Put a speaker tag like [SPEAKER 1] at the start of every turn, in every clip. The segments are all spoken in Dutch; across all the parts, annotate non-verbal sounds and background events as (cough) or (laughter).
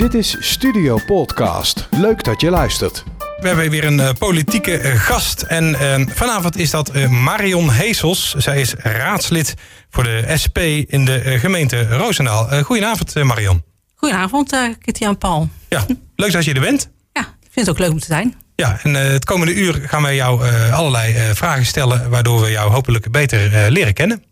[SPEAKER 1] Dit is Studio Podcast. Leuk dat je luistert.
[SPEAKER 2] We hebben weer een uh, politieke uh, gast. En uh, vanavond is dat Marion Heesels. Zij is raadslid voor de SP in de gemeente Roosendaal. goedenavond, Marion.
[SPEAKER 3] Goedenavond, Kitty Paul.
[SPEAKER 2] Ja, leuk dat je er bent.
[SPEAKER 3] Ja, ik vind het ook leuk om te zijn.
[SPEAKER 2] Ja, en het komende uur gaan wij jou allerlei vragen stellen... waardoor we jou hopelijk beter leren kennen.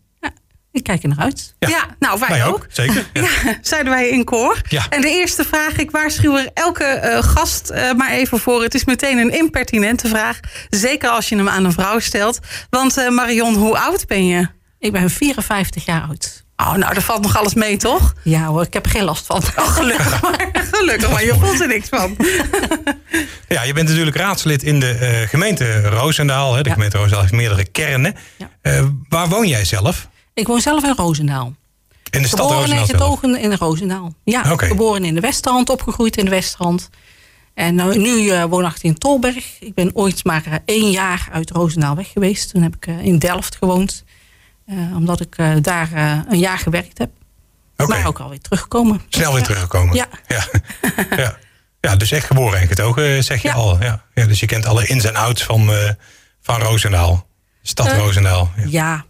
[SPEAKER 3] Ik kijk er naar uit.
[SPEAKER 4] Ja, nou wij, ook.
[SPEAKER 2] Zeker. (laughs)
[SPEAKER 4] Ja. zeiden wij in koor.
[SPEAKER 2] Ja.
[SPEAKER 4] En de eerste vraag, ik waarschuw er elke uh, gast uh, maar even voor. Het is meteen een impertinente vraag. Zeker als je hem aan een vrouw stelt. Want uh, Marion, hoe oud ben je?
[SPEAKER 3] Ik ben 54 jaar oud.
[SPEAKER 4] Oh, nou, daar valt nog alles mee, toch?
[SPEAKER 3] Ja hoor, ik heb er geen last van.
[SPEAKER 4] Oh, gelukkig (laughs) maar. Gelukkig maar, je voelt er niks van. (laughs)
[SPEAKER 2] ja, je bent natuurlijk raadslid in de gemeente Roosendaal. Hè. De ja. gemeente Roosendaal heeft meerdere kernen. Ja. waar woon jij zelf?
[SPEAKER 3] Ik woon zelf in Roosendaal.
[SPEAKER 2] In de stad
[SPEAKER 3] geboren
[SPEAKER 2] Roosendaal
[SPEAKER 3] en getogen in Roosendaal. Ja,
[SPEAKER 2] okay.
[SPEAKER 3] geboren in de Westrand, opgegroeid in de Westrand. En nu, nu uh, woonachtig in Tolberg. Ik ben ooit maar uh, één jaar uit Roosendaal weg geweest. Toen heb ik uh, in Delft gewoond. omdat ik daar een jaar gewerkt heb.
[SPEAKER 2] Okay.
[SPEAKER 3] Maar ook alweer teruggekomen.
[SPEAKER 2] Snel weer teruggekomen?
[SPEAKER 3] Ja. (laughs)
[SPEAKER 2] Ja, ja. ja dus echt geboren en getogen, zeg je
[SPEAKER 3] ja.
[SPEAKER 2] al. Ja. ja. dus je kent alle ins en outs van, van Roosendaal. Stad Roosendaal.
[SPEAKER 3] Ja.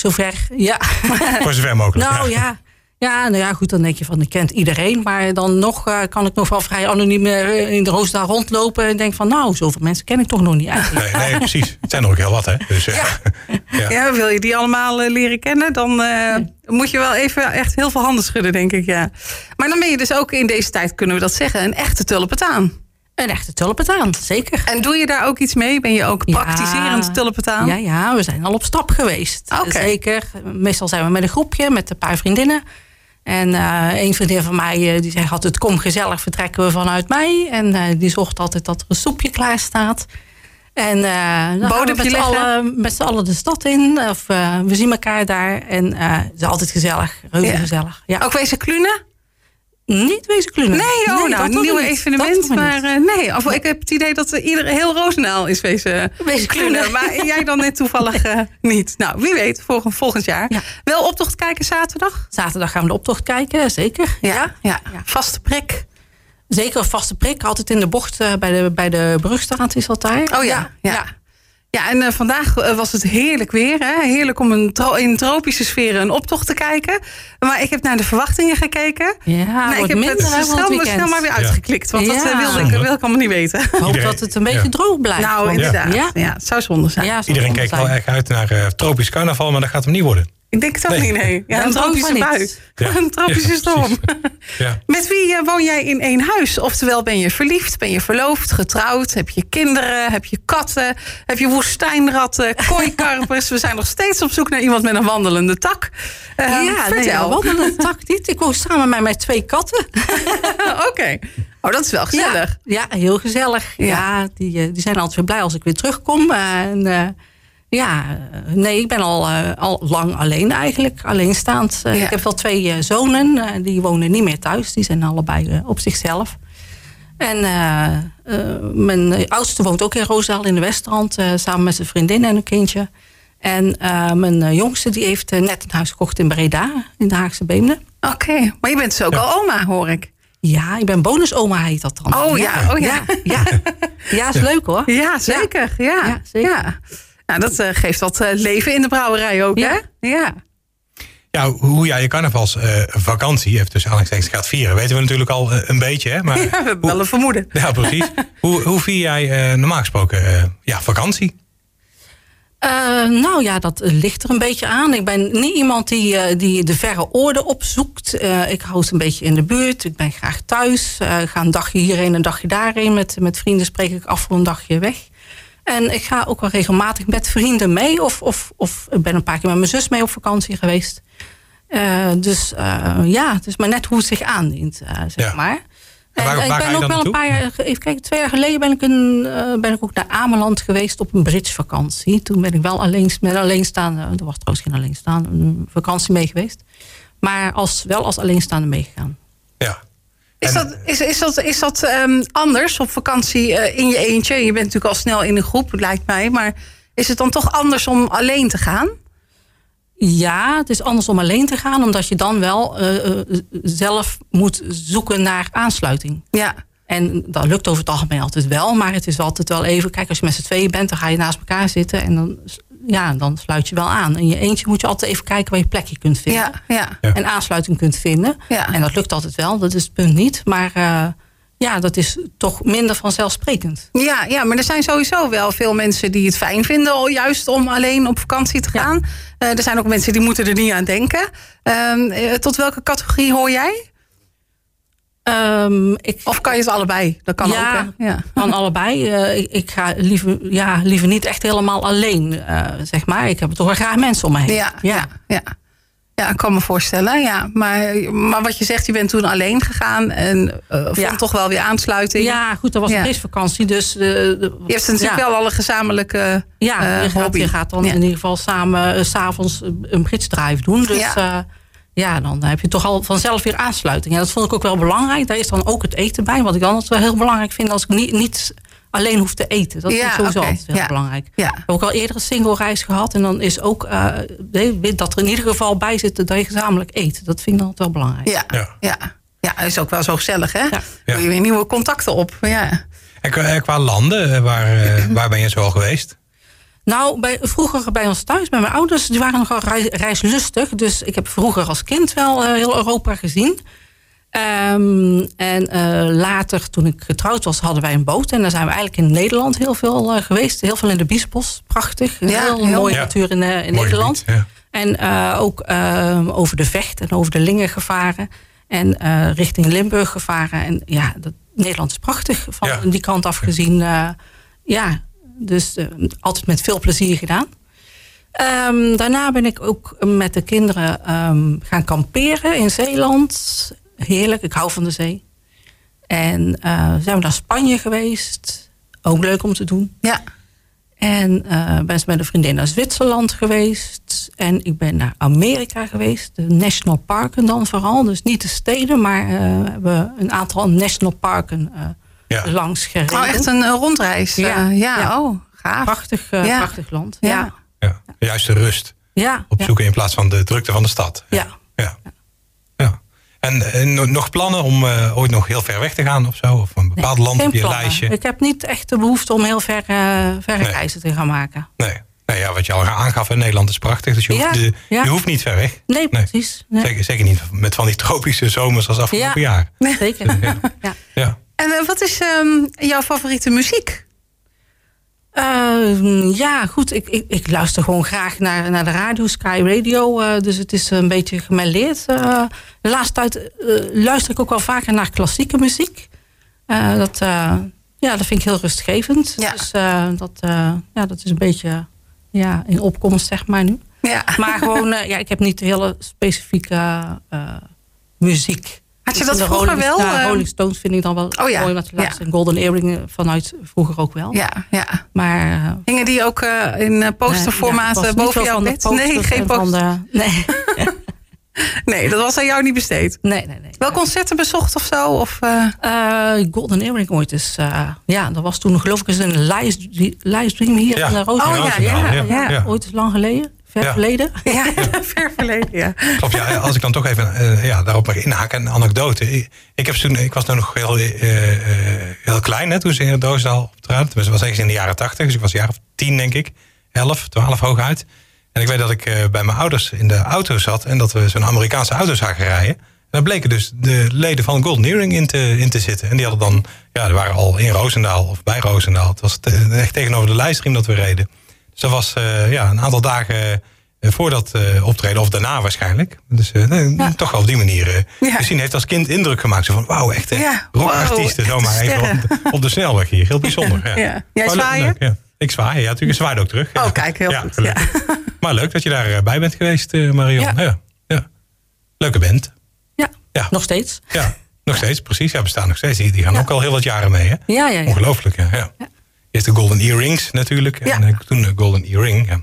[SPEAKER 3] Zover, ja. (laughs)
[SPEAKER 2] Voor zover mogelijk.
[SPEAKER 3] Nou ja. Ja, nou ja, goed, dan denk je van, ik kent iedereen. Maar dan nog uh, kan ik nog wel vrij anoniem uh, in de Roosendaal rondlopen. En denk van, nou, zoveel mensen ken ik toch nog niet eigenlijk.
[SPEAKER 2] Nee, nee precies. Het zijn er ook heel wat, hè. Dus, uh,
[SPEAKER 4] ja. (laughs) ja. ja. wil je die allemaal leren kennen, dan nee. moet je wel even echt heel veel handen schudden, denk ik, ja. Maar dan ben je dus ook in deze tijd, kunnen we dat zeggen, een echte tulpetaan.
[SPEAKER 3] Een echte tulpetaan, zeker.
[SPEAKER 4] En doe je daar ook iets mee? Ben je ook praktiserend ja, tulpetaan?
[SPEAKER 3] Ja, ja, we zijn al op stap geweest.
[SPEAKER 4] Okay.
[SPEAKER 3] Zeker. Meestal zijn we met een groepje, met een paar vriendinnen. En uh, een vriendin van mij uh, die zegt altijd: Kom gezellig, vertrekken we vanuit mij. En uh, die zorgt altijd dat er een soepje klaar staat. En uh, dan gaan we met z'n allen, de stad in. Of we zien elkaar daar. En het is altijd gezellig, reuze
[SPEAKER 4] ja.
[SPEAKER 3] gezellig. Ja.
[SPEAKER 4] Ook wezen klunen?
[SPEAKER 3] Niet wezen klunen.
[SPEAKER 4] Nee, oh,
[SPEAKER 3] nee,
[SPEAKER 4] nou, een nieuw evenement. Maar uh, nee, of ik heb het idee dat ieder heel Roosendaal is wezen. Maar (laughs) jij dan net toevallig uh, niet. Nou, wie weet, volgend, volgend jaar.
[SPEAKER 3] Ja.
[SPEAKER 4] Wel optocht kijken zaterdag?
[SPEAKER 3] Zaterdag gaan we de optocht kijken, zeker.
[SPEAKER 4] Ja, ja. ja. ja. vaste prik.
[SPEAKER 3] Zeker een vaste prik. Altijd in de bocht uh, bij, de, bij de brugstraat is dat daar.
[SPEAKER 4] Oh ja, ja. Ja. En uh, vandaag uh, was het heerlijk weer. Hè? Heerlijk om een tro in tropische sferen een optocht te kijken. Maar ik heb naar de verwachtingen gekeken.
[SPEAKER 3] Ja,
[SPEAKER 4] nou, ik heb
[SPEAKER 3] minder
[SPEAKER 4] het snel, snel maar weer uitgeklikt. Want
[SPEAKER 3] ja.
[SPEAKER 4] dat uh, wilde, ik, wil ik allemaal niet weten.
[SPEAKER 3] Ik hoop dat het een beetje droog blijft.
[SPEAKER 4] Nou, inderdaad. Ja. ja, het zou zonde zijn.
[SPEAKER 3] Ja, zou
[SPEAKER 2] Iedereen kijkt wel erg uit naar tropisch carnaval, maar dat gaat hem niet worden.
[SPEAKER 4] Ik denk het ook
[SPEAKER 2] Nee.
[SPEAKER 4] niet, nee. Ja,
[SPEAKER 3] Ja, (laughs)
[SPEAKER 4] een tropische bui.
[SPEAKER 3] niet.
[SPEAKER 2] Ja.
[SPEAKER 4] Een tropische storm.
[SPEAKER 2] Ja. (laughs)
[SPEAKER 4] Met wie eh, woon jij in één huis? Oftewel, ben je verliefd, ben je verloofd, getrouwd? Heb je kinderen? Heb je katten? Heb je woestijnratten, (laughs) kooikarpers? We zijn nog steeds op zoek naar iemand met een wandelende tak. Eh,
[SPEAKER 3] ja,
[SPEAKER 4] vertel.
[SPEAKER 3] nee, een tak niet. Ik woon samen met mijn twee katten.
[SPEAKER 4] Oké. Oh, dat is wel gezellig.
[SPEAKER 3] Ja, ja heel gezellig.
[SPEAKER 4] Ja.
[SPEAKER 3] Ja, die, eh, die zijn altijd weer blij als ik weer terugkom. En eh, ja, nee, ik ben al, eh, al lang alleen eigenlijk. Alleenstaand. Eh,
[SPEAKER 4] Ja.
[SPEAKER 3] Ik heb wel twee eh, zonen. eh, die wonen niet meer thuis. Die zijn allebei op zichzelf. En eh, eh, mijn oudste woont ook in Roosendaal in de Westrand. eh, samen met zijn vriendin en een kindje. En eh, mijn jongste die heeft net een huis gekocht in Breda. In de Haagse Beemden.
[SPEAKER 4] Oké, maar je bent dus ook
[SPEAKER 2] Ja.
[SPEAKER 4] al oma, hoor ik.
[SPEAKER 3] Ja, ik ben bonusoma heet dat dan.
[SPEAKER 4] Oh ja, oh ja.
[SPEAKER 3] Ja, ja. ja is leuk hoor.
[SPEAKER 4] Ja, zeker. Ja,
[SPEAKER 3] Ja, zeker.
[SPEAKER 4] Ja. Nou, dat eh, geeft wat eh, leven in de brouwerij ook,
[SPEAKER 3] Ja.
[SPEAKER 4] hè? Ja.
[SPEAKER 2] Ja, hoe jij je carnavalsvakantie, even tussen aanhalingstekens, gaat vieren, weten we natuurlijk al eh, een beetje. Hè? Maar, (laughs)
[SPEAKER 4] ja, we hebben wel een vermoeden.
[SPEAKER 2] ja, precies. (laughs) hoe, hoe vier jij eh, normaal gesproken eh, ja, vakantie?
[SPEAKER 3] Eh, nou ja, dat ligt er een beetje aan. Ik ben niet iemand die, eh, die de verre oorden opzoekt. Eh, ik hou het een beetje in de buurt. Ik ben graag thuis. Eh, ga een dagje hierheen, een dagje daarheen. Met, met vrienden spreek ik af voor een dagje weg. En ik ga ook wel regelmatig met vrienden mee. Of, of, of ik ben een paar keer met mijn zus mee op vakantie geweest. Eh, dus eh, ja, het is maar net hoe het zich aandient, eh, zeg
[SPEAKER 2] Ja.
[SPEAKER 3] maar.
[SPEAKER 2] En waar-
[SPEAKER 3] En
[SPEAKER 2] waar
[SPEAKER 3] ik ben ook wel een paar jaar, even kijken, twee jaar geleden ben ik, een, ben ik ook naar Ameland geweest op een bridgevakantie. Toen ben ik wel alleen, met alleenstaande, er was trouwens geen alleenstaande, een vakantie mee geweest. Maar als, wel als alleenstaande meegegaan.
[SPEAKER 2] Ja.
[SPEAKER 4] Is dat, is, is dat, is dat ehm, anders op vakantie eh, in je eentje? Je bent natuurlijk al snel in een groep, lijkt mij. Maar is het dan toch anders om alleen te gaan?
[SPEAKER 3] Ja, het is anders om alleen te gaan, omdat je dan wel eh, eh, zelf moet zoeken naar aansluiting.
[SPEAKER 4] Ja.
[SPEAKER 3] En dat lukt over het algemeen altijd wel, maar het is altijd wel even. Kijk, als je met z'n tweeën bent, dan ga je naast elkaar zitten en dan, ja, dan sluit je wel aan. In je eentje moet je altijd even kijken waar je plekje kunt vinden.
[SPEAKER 4] Ja, ja.
[SPEAKER 2] Ja.
[SPEAKER 3] En aansluiting kunt vinden.
[SPEAKER 4] Ja.
[SPEAKER 3] En dat lukt altijd wel, dat is het punt niet. Maar eh, ja, dat is toch minder vanzelfsprekend.
[SPEAKER 4] Ja, ja, maar er zijn sowieso wel veel mensen die het fijn vinden, al juist om alleen op vakantie te
[SPEAKER 3] Ja.
[SPEAKER 4] gaan. Eh, er zijn ook mensen die moeten er niet aan denken. Ehm, eh, tot welke categorie hoor jij?
[SPEAKER 3] Ehm, ik,
[SPEAKER 4] Of kan je het allebei? Dat kan
[SPEAKER 3] Ja.
[SPEAKER 4] ook. hè? Ja.
[SPEAKER 3] Van allebei. Eh, ik, ik ga liever, ja, liever niet echt helemaal alleen, eh, zeg maar. Ik heb toch wel graag mensen om me heen.
[SPEAKER 4] Ja, ja, ja. Ja, ik kan me voorstellen. Ja. Maar, maar wat je zegt, je bent toen alleen gegaan en eh, vond
[SPEAKER 3] Ja.
[SPEAKER 4] toch wel weer aansluiting.
[SPEAKER 3] Ja, goed, dat was een feestvakantie. Dus,
[SPEAKER 4] Je hebt natuurlijk wel alle gezamenlijke
[SPEAKER 3] Ja, je, gaat,
[SPEAKER 4] hobby.
[SPEAKER 3] je gaat dan in ieder geval samen s s'avonds een britsdrive doen. Dus
[SPEAKER 4] Ja.
[SPEAKER 3] Ja. dan heb je toch al vanzelf weer aansluiting. En dat vond ik ook wel belangrijk. Daar is dan ook het eten bij. Wat ik dan altijd wel heel belangrijk vind als ik niet, niet alleen hoef te eten. Dat
[SPEAKER 4] Ja,
[SPEAKER 3] ik sowieso altijd heel
[SPEAKER 4] Ja.
[SPEAKER 3] belangrijk.
[SPEAKER 4] Ja.
[SPEAKER 3] Ik heb ook al eerder een single reis gehad. En dan is ook eh, dat er in ieder geval bij zit dat je gezamenlijk eet. Dat vind ik dan altijd wel belangrijk.
[SPEAKER 4] Ja, ja.
[SPEAKER 2] Ja.
[SPEAKER 4] ja. is ook wel zo gezellig, hè?
[SPEAKER 3] Ja.
[SPEAKER 2] Ja.
[SPEAKER 4] Doe je weer nieuwe contacten op. Ja.
[SPEAKER 2] En qua, eh, landen, eh, waar, (laughs) waar ben je zo al geweest?
[SPEAKER 3] Nou, bij, vroeger bij ons thuis, bij mijn ouders, die waren nogal rei- reislustig. Dus ik heb vroeger als kind wel eh, heel Europa gezien. Ehm, en eh, later, toen ik getrouwd was, hadden wij een boot. En daar zijn we eigenlijk in Nederland heel veel eh, geweest. Heel veel in de Biesbos, prachtig.
[SPEAKER 4] Ja,
[SPEAKER 3] heel,
[SPEAKER 4] heel-
[SPEAKER 3] mooie
[SPEAKER 2] Ja.
[SPEAKER 3] natuur in, in
[SPEAKER 2] Mooi
[SPEAKER 3] Nederland.
[SPEAKER 2] gebied, ja.
[SPEAKER 3] En eh, ook eh, over de Vecht en over de Lingen gevaren. En eh, richting Limburg gevaren. En ja, dat, Nederland is prachtig van
[SPEAKER 2] Ja.
[SPEAKER 3] die kant af gezien. eh, ja, dus eh, altijd met veel plezier gedaan. Ehm, daarna ben ik ook met de kinderen ehm, gaan kamperen in Zeeland. Heerlijk, ik hou van de zee. En eh, zijn we naar Spanje geweest. Ook leuk om te doen.
[SPEAKER 4] Ja.
[SPEAKER 3] En eh ben eens met een vriendin naar Zwitserland geweest. En ik ben naar Amerika geweest. De national parken dan vooral. Dus niet de steden, maar we hebben een aantal national parken
[SPEAKER 2] Ja.
[SPEAKER 3] langs gereden.
[SPEAKER 4] Oh, echt een eh, rondreis.
[SPEAKER 3] Ja.
[SPEAKER 4] Ja, ja.
[SPEAKER 3] Ja.
[SPEAKER 4] oh, gaaf.
[SPEAKER 3] Prachtig, eh,
[SPEAKER 4] Ja.
[SPEAKER 3] prachtig land.
[SPEAKER 4] Ja.
[SPEAKER 3] Ja,
[SPEAKER 2] Ja. De juiste rust
[SPEAKER 3] ja.
[SPEAKER 2] opzoeken in plaats van de drukte van de stad.
[SPEAKER 3] Ja.
[SPEAKER 2] Ja. ja. En, eh, no- nog plannen om eh, ooit nog heel ver weg te gaan of zo? Of een bepaald
[SPEAKER 3] Nee,
[SPEAKER 2] land op je
[SPEAKER 3] plannen.
[SPEAKER 2] lijstje?
[SPEAKER 3] Ik heb niet echt de behoefte om heel ver, eh verre
[SPEAKER 2] Nee.
[SPEAKER 3] reizen te gaan maken.
[SPEAKER 2] Nee. nee ja, wat je al aangaf, in Nederland is prachtig. Dus je hoeft,
[SPEAKER 3] Ja,
[SPEAKER 2] de-
[SPEAKER 3] ja.
[SPEAKER 2] je hoeft niet ver weg.
[SPEAKER 3] Nee, precies. Nee.
[SPEAKER 2] Zeker, zeker niet met van die tropische zomers als afgelopen
[SPEAKER 3] Ja.
[SPEAKER 2] jaar.
[SPEAKER 3] Zeker. (laughs) ja.
[SPEAKER 4] En eh, wat is ehm, jouw favoriete muziek?
[SPEAKER 3] Eh, ja, goed. Ik, ik, ik luister gewoon graag naar, naar de radio, Sky Radio. eh, dus het is een beetje gemêleerd. Eh, de laatste tijd luister ik ook wel vaker naar klassieke muziek. Dat, ja, dat vind ik heel rustgevend.
[SPEAKER 4] Ja.
[SPEAKER 3] Dus dat, ja, dat is een beetje ja, in opkomst, zeg maar nu.
[SPEAKER 4] Ja.
[SPEAKER 3] Maar gewoon, ja, ik heb niet hele specifieke muziek.
[SPEAKER 4] Had je
[SPEAKER 3] Ik
[SPEAKER 4] dat vroeger
[SPEAKER 3] Rolling,
[SPEAKER 4] wel,
[SPEAKER 3] Ja,
[SPEAKER 4] eh?
[SPEAKER 3] Rolling Stones vind ik dan wel
[SPEAKER 4] Oh ja,
[SPEAKER 3] mooi te
[SPEAKER 4] ja.
[SPEAKER 3] luisteren. Golden Earring eh, vanuit vroeger ook wel.
[SPEAKER 4] Ja, ja.
[SPEAKER 3] Maar eh,
[SPEAKER 4] Hingen die ook eh, in eh, posterformaat
[SPEAKER 3] Nee, ja,
[SPEAKER 4] eh, boven jouw bed? Nee, geen
[SPEAKER 3] en
[SPEAKER 4] poster.
[SPEAKER 3] de- Nee. (laughs)
[SPEAKER 4] Nee, dat was aan jou niet besteed.
[SPEAKER 3] nee, nee, nee.
[SPEAKER 4] Wel concerten bezocht of zo? Of, eh,
[SPEAKER 3] Eh, Golden Earring ooit is. eh, ja, dat was toen geloof ik eens een livestream hier
[SPEAKER 2] Ja.
[SPEAKER 3] in de Roosendaal.
[SPEAKER 4] Oh, ja, ja,
[SPEAKER 2] ja.
[SPEAKER 4] ja.
[SPEAKER 3] Ooit is lang geleden. Ver
[SPEAKER 2] Ja.
[SPEAKER 3] verleden. (laughs)
[SPEAKER 4] ja, (laughs) ver verleden, ja.
[SPEAKER 2] Klopt, ja, als ik dan toch even eh, ja, daarop mag inhaken, een anekdote. Ik, ik, heb toen, ik was toen nog heel, eh, eh, heel klein hè, toen ze in het Roosendaal optraden. Dus dat was ergens in de jaren tachtig, dus ik was een jaar of tien denk ik. Elf, twaalf hooguit. En ik weet dat ik eh, bij mijn ouders in de auto zat en dat we zo'n Amerikaanse auto zagen rijden. En daar bleken dus de leden van Golden Earring in te, in te zitten. En die hadden dan, ja, die waren al in Roosendaal of bij Roosendaal. Het was te- echt tegenover de livestream dat we reden. Dus dat was eh, ja, een aantal dagen eh, voordat eh, optreden, of daarna waarschijnlijk. Dus eh, nee,
[SPEAKER 3] Ja.
[SPEAKER 2] toch wel op die manier. eh
[SPEAKER 4] Ja.
[SPEAKER 2] Misschien heeft als kind indruk gemaakt. Zo van, wauw, echt
[SPEAKER 4] Ja,
[SPEAKER 2] rockartiesten.
[SPEAKER 4] wow,
[SPEAKER 2] zomaar even op de, op de snelweg hier. Heel bijzonder. Ja.
[SPEAKER 4] Ja. Jij zwaaien?
[SPEAKER 2] leuk, ja. Ik zwaai, ja. Natuurlijk, ik zwaaide ook terug. Ja.
[SPEAKER 4] Oh, kijk, heel goed. (laughs)
[SPEAKER 2] Maar leuk dat je daarbij bent geweest, eh, Marion. Ja.
[SPEAKER 3] Ja.
[SPEAKER 2] Ja. Leuke band.
[SPEAKER 3] Ja,
[SPEAKER 2] Ja.
[SPEAKER 3] nog steeds.
[SPEAKER 2] Ja, nog steeds, precies. Ja, bestaan nog steeds. Die, die gaan ook al heel wat jaren mee, hè?
[SPEAKER 3] Ja, ja, ja.
[SPEAKER 2] Ongelooflijk, ja. Eerst de Golden Earrings natuurlijk. En
[SPEAKER 4] Ja.
[SPEAKER 2] eh, toen de Golden Earring. Ja.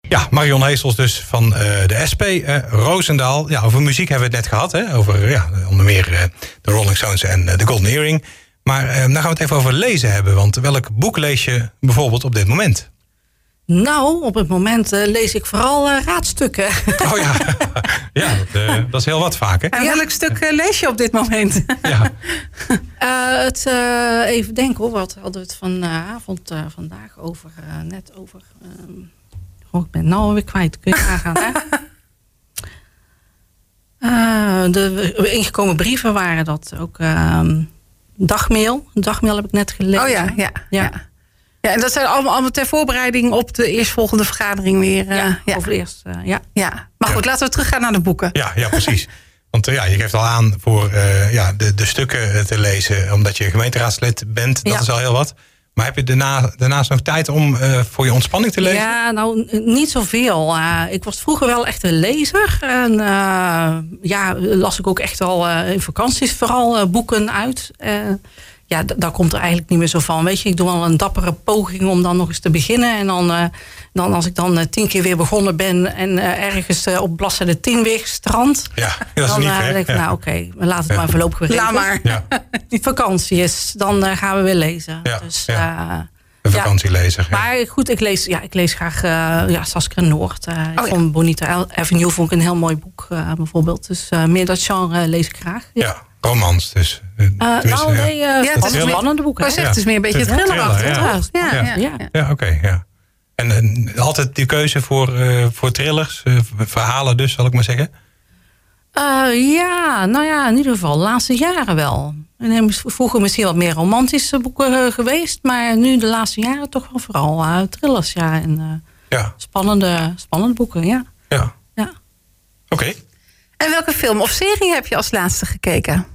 [SPEAKER 2] ja, Marion Heesels dus van eh, de SP. eh Roosendaal. Ja, over muziek hebben we het net gehad. Hè? Over ja, onder meer eh, de Rolling Stones en eh, de Golden Earring. Maar eh, dan gaan we het even over lezen hebben. Want welk boek lees je bijvoorbeeld op dit moment?
[SPEAKER 3] Nou, op het moment eh, lees ik vooral eh, raadstukken. (laughs)
[SPEAKER 2] Oh ja, (laughs) ja dat, eh, dat is heel wat vaak, hè?
[SPEAKER 4] En welk stuk lees je op dit moment? (laughs)
[SPEAKER 2] Ja.
[SPEAKER 3] Eh, het, eh, even denken hoor, wat hadden we het vanavond eh, vandaag over? net over. ehm, oh, ik ben nou alweer kwijt. Kun je nagaan, hè? De ingekomen brieven waren dat ook. ehm, dagmail. Dagmail heb ik net gelezen.
[SPEAKER 4] Oh ja, ja.
[SPEAKER 3] Ja.
[SPEAKER 4] ja. Ja, en dat zijn allemaal, allemaal ter voorbereiding op de eerstvolgende vergadering weer. eh,
[SPEAKER 3] Ja,
[SPEAKER 4] ja.
[SPEAKER 3] over de eerste. eh, ja.
[SPEAKER 4] ja. Maar goed, laten we teruggaan naar de boeken.
[SPEAKER 2] Ja, ja, precies. Want eh, ja, je geeft al aan voor eh, ja, de, de stukken eh, te lezen, omdat je gemeenteraadslid bent. Dat
[SPEAKER 3] Ja.
[SPEAKER 2] is al heel wat. Maar heb je daarna, daarnaast nog tijd om eh, voor je ontspanning te lezen?
[SPEAKER 3] Ja, nou, niet zoveel. Eh, ik was vroeger wel echt een lezer. En eh, ja, las ik ook echt al eh, in vakanties vooral eh, boeken uit. Ja, daar komt er eigenlijk niet meer zo van. Weet je, ik doe wel een dappere poging om dan nog eens te beginnen. En dan, eh, dan als ik dan eh, tien keer weer begonnen ben... en eh, ergens op bladzijde tien weer gestrand...
[SPEAKER 2] Ja, (laughs) dat is
[SPEAKER 3] dan denk ik,
[SPEAKER 2] Ja.
[SPEAKER 3] nou oké, we laten het maar voorlopig weer
[SPEAKER 4] Laat maar.
[SPEAKER 2] Ja, (laughs)
[SPEAKER 3] Die vakantie is, dan gaan we weer lezen.
[SPEAKER 2] Ja,
[SPEAKER 3] Dus,
[SPEAKER 2] ja.
[SPEAKER 3] Eh,
[SPEAKER 2] een
[SPEAKER 3] ja.
[SPEAKER 2] vakantielezer. ja.
[SPEAKER 3] maar goed, ik lees, ja, ik lees graag uh, ja, Saskia Noord. Uh, ik
[SPEAKER 4] ja.
[SPEAKER 3] vond Bonita Avenue vond ik een heel mooi boek uh, bijvoorbeeld. Dus uh, meer dat genre lees ik graag.
[SPEAKER 2] Ja, romans dus. Uh,
[SPEAKER 3] nou nee, uh,
[SPEAKER 4] Ja, het is
[SPEAKER 3] spannende boeken.
[SPEAKER 4] Ik zegt, het is meer een beetje thrillerachtig.
[SPEAKER 2] Ja,
[SPEAKER 4] ja.
[SPEAKER 2] ja,
[SPEAKER 4] ja,
[SPEAKER 2] ja. ja oké, ja. En, en altijd die keuze voor, uh, voor thrillers, uh, verhalen dus, zal ik maar zeggen?
[SPEAKER 3] Uh, ja, nou ja, in ieder geval de laatste jaren wel. En vroeger misschien wat meer romantische boeken geweest, maar nu de laatste jaren toch wel vooral uh, thrillers, ja. En uh,
[SPEAKER 2] ja.
[SPEAKER 3] Spannende, spannende boeken, ja.
[SPEAKER 2] Ja.
[SPEAKER 3] ja.
[SPEAKER 2] Oké. Okay.
[SPEAKER 4] En welke film of serie heb je als laatste gekeken?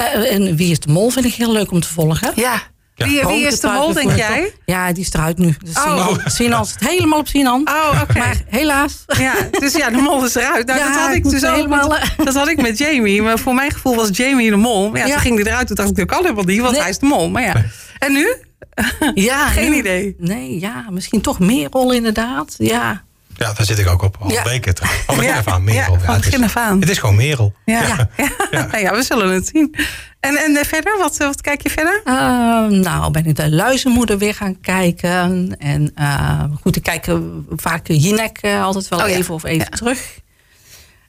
[SPEAKER 3] Uh, en Wie is de Mol vind ik heel leuk om te volgen.
[SPEAKER 4] Ja. Ja. Wie, wie is de mol, denk jij?
[SPEAKER 3] Ja, die is eruit nu. Dus
[SPEAKER 4] oh.
[SPEAKER 3] Sinan zit helemaal op Sinan.
[SPEAKER 4] Oh, oké. Okay.
[SPEAKER 3] Maar helaas.
[SPEAKER 4] Ja, dus ja, de mol is eruit. Nou,
[SPEAKER 3] ja,
[SPEAKER 4] dat had ik dus ook.
[SPEAKER 3] helemaal...
[SPEAKER 4] Met, dat had ik met Jamie. Maar voor mijn gevoel was Jamie de mol. Maar ja, ja. toen ging die eruit. Toen dacht ik, dat kan helemaal niet, want nee. hij is de mol. Maar ja. En nu?
[SPEAKER 3] Ja, (laughs)
[SPEAKER 4] Geen
[SPEAKER 3] nu,
[SPEAKER 4] idee.
[SPEAKER 3] Nee, ja, misschien toch meer rol inderdaad. Ja.
[SPEAKER 2] Ja, daar zit ik ook op. Al
[SPEAKER 3] ja.
[SPEAKER 2] weken trouwens. Al begin af aan, Merel.
[SPEAKER 4] Ja, van begin af aan.
[SPEAKER 2] Het is gewoon Merel.
[SPEAKER 4] Ja, ja. (laughs) ja. ja. we zullen het zien. En, en verder, wat, wat kijk je verder?
[SPEAKER 3] Uh, nou, ben ik de luizenmoeder weer gaan kijken. En uh, goed, ik kijk vaak Jinek altijd wel
[SPEAKER 4] oh,
[SPEAKER 3] even
[SPEAKER 4] ja.
[SPEAKER 3] of even terug.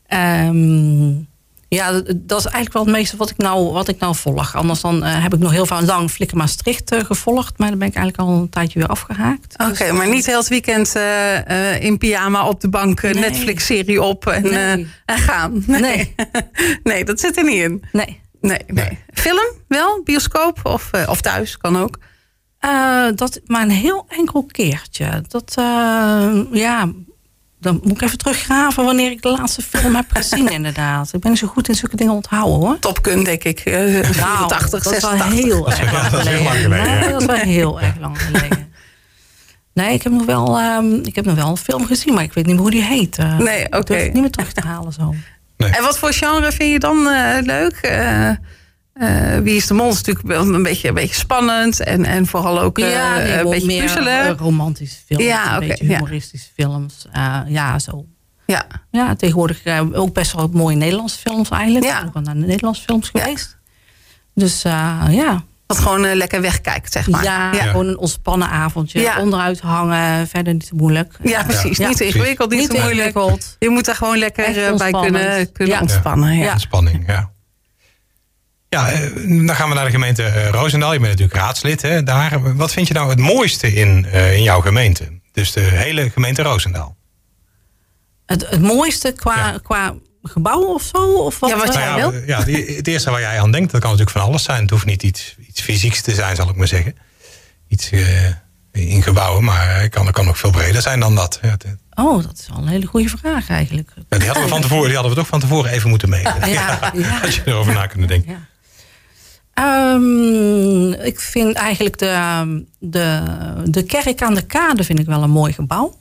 [SPEAKER 3] Um, ja, dat is eigenlijk wel het meeste wat ik nou, wat ik nou volg. Anders dan uh, heb ik nog heel veel lang Flikker Maastricht uh, gevolgd. Maar dan ben ik eigenlijk al een tijdje weer afgehaakt.
[SPEAKER 4] Oké, okay, dus, maar niet heel het weekend uh, in pyjama op de bank nee. Netflix-serie op en, nee. en gaan.
[SPEAKER 3] Nee. (laughs) Nee.
[SPEAKER 4] nee, dat zit er niet in.
[SPEAKER 3] Nee.
[SPEAKER 4] Nee, nee. Film wel? Bioscoop? Of, uh, of thuis? Kan ook.
[SPEAKER 3] Uh, dat, maar een heel enkel keertje. Dat, uh, ja, dan moet ik even teruggraven wanneer ik de laatste film heb gezien, (laughs) inderdaad. Ik ben zo goed in zulke dingen onthouden, hoor.
[SPEAKER 4] Topkun, denk ik. Uh, 84, (laughs)
[SPEAKER 3] dat
[SPEAKER 4] 86.
[SPEAKER 3] is wel heel erg lang geleden. Nee, dat is wel heel erg lang geleden. Nee, ik heb nog wel, um, ik heb nog wel een film gezien, maar ik weet niet meer hoe die heet. Uh,
[SPEAKER 4] nee, oké. Okay.
[SPEAKER 3] niet meer terug te halen zo.
[SPEAKER 4] Nee. En wat voor genre vind je dan uh, leuk? Uh, uh, Wie is de Mol is natuurlijk een beetje, een beetje spannend. En, en vooral ook uh,
[SPEAKER 3] ja, nee,
[SPEAKER 4] een beetje
[SPEAKER 3] meer,
[SPEAKER 4] puzzelen.
[SPEAKER 3] romantische films,
[SPEAKER 4] ja,
[SPEAKER 3] een
[SPEAKER 4] okay,
[SPEAKER 3] beetje humoristische ja. films. Uh, ja, zo.
[SPEAKER 4] Ja.
[SPEAKER 3] ja, tegenwoordig ook best wel mooie Nederlandse films eigenlijk.
[SPEAKER 4] Ja.
[SPEAKER 3] Ik ben naar de Nederlandse films geweest. Dus uh, ja.
[SPEAKER 4] Gewoon uh, lekker wegkijkt, zeg maar.
[SPEAKER 3] Ja, ja, gewoon een ontspannen avondje. Ja. Onderuit hangen, verder niet te moeilijk.
[SPEAKER 4] Ja, precies. Niet te ingewikkeld, niet,
[SPEAKER 3] niet
[SPEAKER 4] te moeilijk.
[SPEAKER 3] Ingewikkeld.
[SPEAKER 4] Je moet daar gewoon lekker bij kunnen, kunnen
[SPEAKER 3] ja.
[SPEAKER 4] ontspannen. Ja.
[SPEAKER 2] Ontspanning, ja. Ja, dan gaan we naar de gemeente uh, Roosendaal. Je bent natuurlijk raadslid hè, daar. Wat vind je nou het mooiste in, uh, in jouw gemeente? Dus de hele gemeente Roosendaal.
[SPEAKER 3] Het, het mooiste qua, ja. qua gebouw of zo? Of wat,
[SPEAKER 4] ja, wat jij
[SPEAKER 2] nou
[SPEAKER 4] wil?
[SPEAKER 2] Ja, ja, het eerste waar jij aan denkt, dat kan natuurlijk van alles zijn. Het hoeft niet iets, iets fysieks te zijn, zal ik maar zeggen. Iets uh, in gebouwen, maar het kan, kan ook veel breder zijn dan dat. Ja, het,
[SPEAKER 3] Oh, dat is wel een hele goede vraag eigenlijk.
[SPEAKER 2] Ja, die, hadden we van tevoren, die hadden we toch van tevoren even moeten meten.
[SPEAKER 3] Ja, ja, ja. (laughs)
[SPEAKER 2] Als je erover na kunnen denken.
[SPEAKER 3] Ja. Um, ik vind eigenlijk de, de, de kerk aan de kade vind ik wel een mooi gebouw.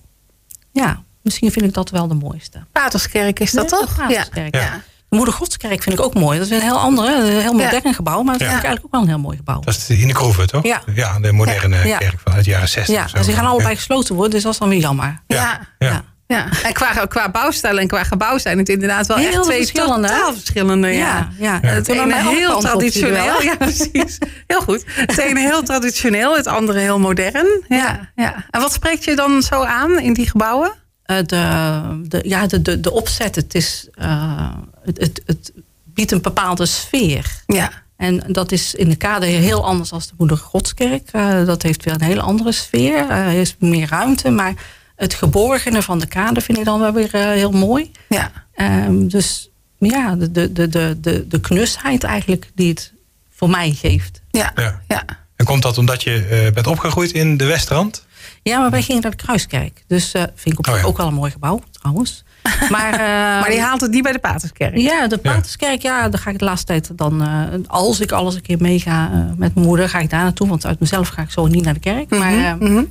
[SPEAKER 3] Ja, misschien vind ik dat wel de mooiste.
[SPEAKER 4] Paterskerk is dat
[SPEAKER 3] ja,
[SPEAKER 4] toch?
[SPEAKER 3] Paterskerk, ja. De Moeder Godskerk vind ik ook mooi. Dat is een heel andere, een heel modern gebouw. Maar dat vind ik eigenlijk ook wel een heel mooi gebouw.
[SPEAKER 2] Dat is in de Kroeve, toch?
[SPEAKER 3] Ja.
[SPEAKER 2] ja de moderne kerk vanuit de jaren 60.
[SPEAKER 3] Ja, dus die gaan allebei gesloten worden. Dus dat is dan weer jammer.
[SPEAKER 2] Ja, ja.
[SPEAKER 4] ja. En qua, qua bouwstijl en qua gebouw zijn het inderdaad wel
[SPEAKER 3] Heel
[SPEAKER 4] echt twee
[SPEAKER 3] verschillende,
[SPEAKER 4] totaal verschillende. Ja.
[SPEAKER 3] Ja, ja.
[SPEAKER 2] Ja.
[SPEAKER 4] Het ene heel traditioneel. Ja, precies. Heel goed. Het ene heel traditioneel, het andere heel modern. Ja, ja. En wat spreekt je dan zo aan in die gebouwen?
[SPEAKER 3] Eh, de, de, ja, de, de, de opzet, het, is, eh, het, het, het biedt een bepaalde sfeer.
[SPEAKER 4] Ja.
[SPEAKER 3] En dat is in de kade heel anders dan de Moeder Godskerk. Eh, dat heeft weer een hele andere sfeer. Er is meer ruimte, maar het geborgene van de kade vind ik dan wel weer heel mooi.
[SPEAKER 4] Ja.
[SPEAKER 3] Ehm, dus ja, de, de, de, de, de, de knusheid eigenlijk die het voor mij geeft.
[SPEAKER 4] Ja.
[SPEAKER 2] Ja.
[SPEAKER 4] Ja.
[SPEAKER 2] En komt dat omdat je eh, bent opgegroeid in de Westrand?
[SPEAKER 3] Ja, maar wij gingen naar de Kruiskerk. Dus eh, vind ik op
[SPEAKER 2] Oh ja.
[SPEAKER 3] ook wel een mooi gebouw, trouwens. (laughs) Maar, eh,
[SPEAKER 4] Maar die haalt het niet bij de Paterskerk.
[SPEAKER 3] Ja, de Paterskerk, ja, daar ga ik de laatste tijd dan... eh, als ik alles een keer meega eh, met mijn moeder, ga ik daar naartoe. Want uit mezelf ga ik zo niet naar de kerk. Maar eh,
[SPEAKER 4] Mhm.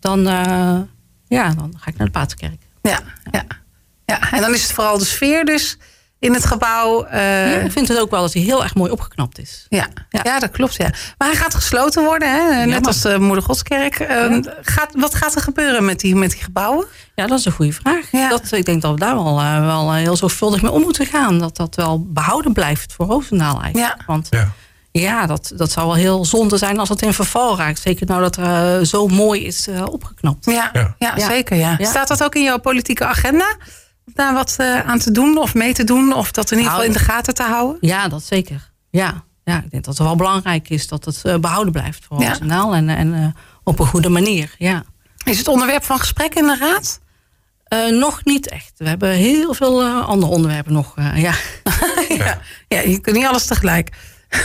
[SPEAKER 3] dan, eh, ja, dan ga ik naar de Paterskerk.
[SPEAKER 4] Ja. Ja. ja. En dan is het vooral de sfeer dus in het gebouw. eh,
[SPEAKER 3] Ja, ik vind het ook wel dat hij heel erg mooi opgeknapt is.
[SPEAKER 4] Ja, ja.
[SPEAKER 3] Ja.
[SPEAKER 4] dat klopt. Ja. Maar hij gaat gesloten worden, hè? net als de Moeder Godskerk. Eh, gaat, wat gaat er gebeuren met die, met die gebouwen?
[SPEAKER 3] Ja, dat is een goede vraag.
[SPEAKER 4] Ja.
[SPEAKER 3] Dat, ik denk dat we daar wel, eh, wel eh, heel zorgvuldig mee om moeten gaan. Dat dat wel behouden blijft voor Roosendaal eigenlijk.
[SPEAKER 4] Ja.
[SPEAKER 3] Want
[SPEAKER 2] Ja.
[SPEAKER 3] ja, dat, dat zou wel heel zonde zijn als het in verval raakt. Zeker nou dat er eh, zo mooi is eh, opgeknapt.
[SPEAKER 4] Ja, ja.
[SPEAKER 2] Ja.
[SPEAKER 3] Ja.
[SPEAKER 4] zeker. Ja.
[SPEAKER 3] Ja.
[SPEAKER 4] Staat dat ook in jouw politieke agenda? Daar wat eh, aan te doen of mee te doen? Of dat in ieder
[SPEAKER 3] Nou,
[SPEAKER 4] geval in de gaten te houden?
[SPEAKER 3] Ja, dat zeker. Ja, ja ik denk dat het wel belangrijk is dat het eh, behouden blijft voor
[SPEAKER 4] Ja.
[SPEAKER 3] Roosendaal. En, en eh, op een goede manier, ja.
[SPEAKER 4] Is het onderwerp van gesprek in de raad?
[SPEAKER 3] Eh, nog niet echt. We hebben heel veel eh, andere onderwerpen nog. eh, ja. (laughs)
[SPEAKER 4] ja. ja, je kunt niet alles tegelijk.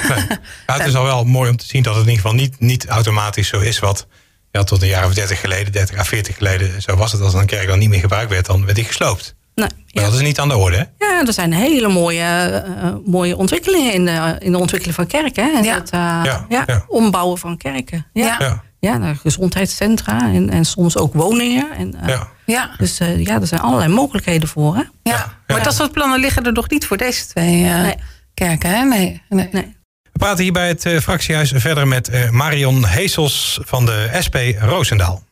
[SPEAKER 2] Nee. (laughs) Ja, het is al wel mooi om te zien dat het in ieder geval niet, niet automatisch zo is wat ja, tot een jaar of 30 geleden, 30 à 40 geleden, zo was het als een kerk dan niet meer gebruikt werd, dan werd die gesloopt.
[SPEAKER 3] Nee,
[SPEAKER 2] Maar
[SPEAKER 3] ja.
[SPEAKER 2] dat is niet aan de orde, hè?
[SPEAKER 3] Ja, er zijn hele mooie, eh, mooie ontwikkelingen in de, in de ontwikkeling van kerken. Hè? En
[SPEAKER 4] Ja.
[SPEAKER 3] Het eh,
[SPEAKER 2] Ja,
[SPEAKER 3] ja,
[SPEAKER 2] ja.
[SPEAKER 3] ombouwen van kerken. Ja,
[SPEAKER 4] Ja.
[SPEAKER 3] ja.
[SPEAKER 2] Ja.
[SPEAKER 3] naar gezondheidscentra en, en soms ook woningen. En, eh,
[SPEAKER 2] Ja.
[SPEAKER 4] Ja,
[SPEAKER 3] Dus eh, ja, er zijn allerlei mogelijkheden voor. Hè?
[SPEAKER 4] ja. maar dat soort plannen liggen er nog niet voor deze twee eh,
[SPEAKER 3] Nee.
[SPEAKER 4] kerken. Hè? Nee, nee.
[SPEAKER 3] Nee.
[SPEAKER 2] We praten hier bij het eh, fractiehuis verder met eh, Marion Heesels van de SP Roosendaal.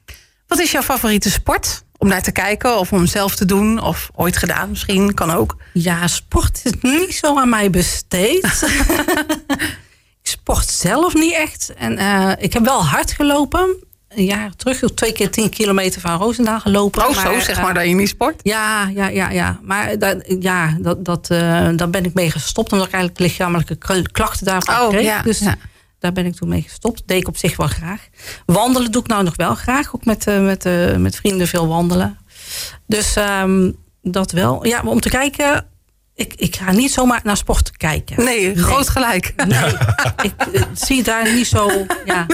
[SPEAKER 4] Wat is jouw favoriete sport? Om naar te kijken of om zelf te doen of ooit gedaan misschien, kan ook.
[SPEAKER 3] Ja, sport is niet zo aan mij besteed. (laughs) ik sport zelf niet echt. En eh, ik heb wel hard gelopen. Een jaar terug, twee keer tien kilometer van Roosendaal gelopen.
[SPEAKER 4] Oh, zo zeg
[SPEAKER 3] eh,
[SPEAKER 4] maar dat je niet sport.
[SPEAKER 3] Ja, ja, ja, ja. Maar dat, ja, dat, dat, eh, daar ben ik mee gestopt. Omdat ik eigenlijk lichamelijke klachten daarvan
[SPEAKER 4] Oh,
[SPEAKER 3] kreeg.
[SPEAKER 4] ja,
[SPEAKER 3] dus
[SPEAKER 4] ja.
[SPEAKER 3] Daar ben ik toen mee gestopt. Deed ik op zich wel graag. Wandelen doe ik nou nog wel graag. Ook met, eh, met, eh, met vrienden veel wandelen. Dus ehm, dat wel. Ja, maar om te kijken... Ik, ik ga niet zomaar naar sport kijken.
[SPEAKER 4] Nee, groot gelijk.
[SPEAKER 3] Nee, (laughs) ik eh, zie daar niet zo... Ja,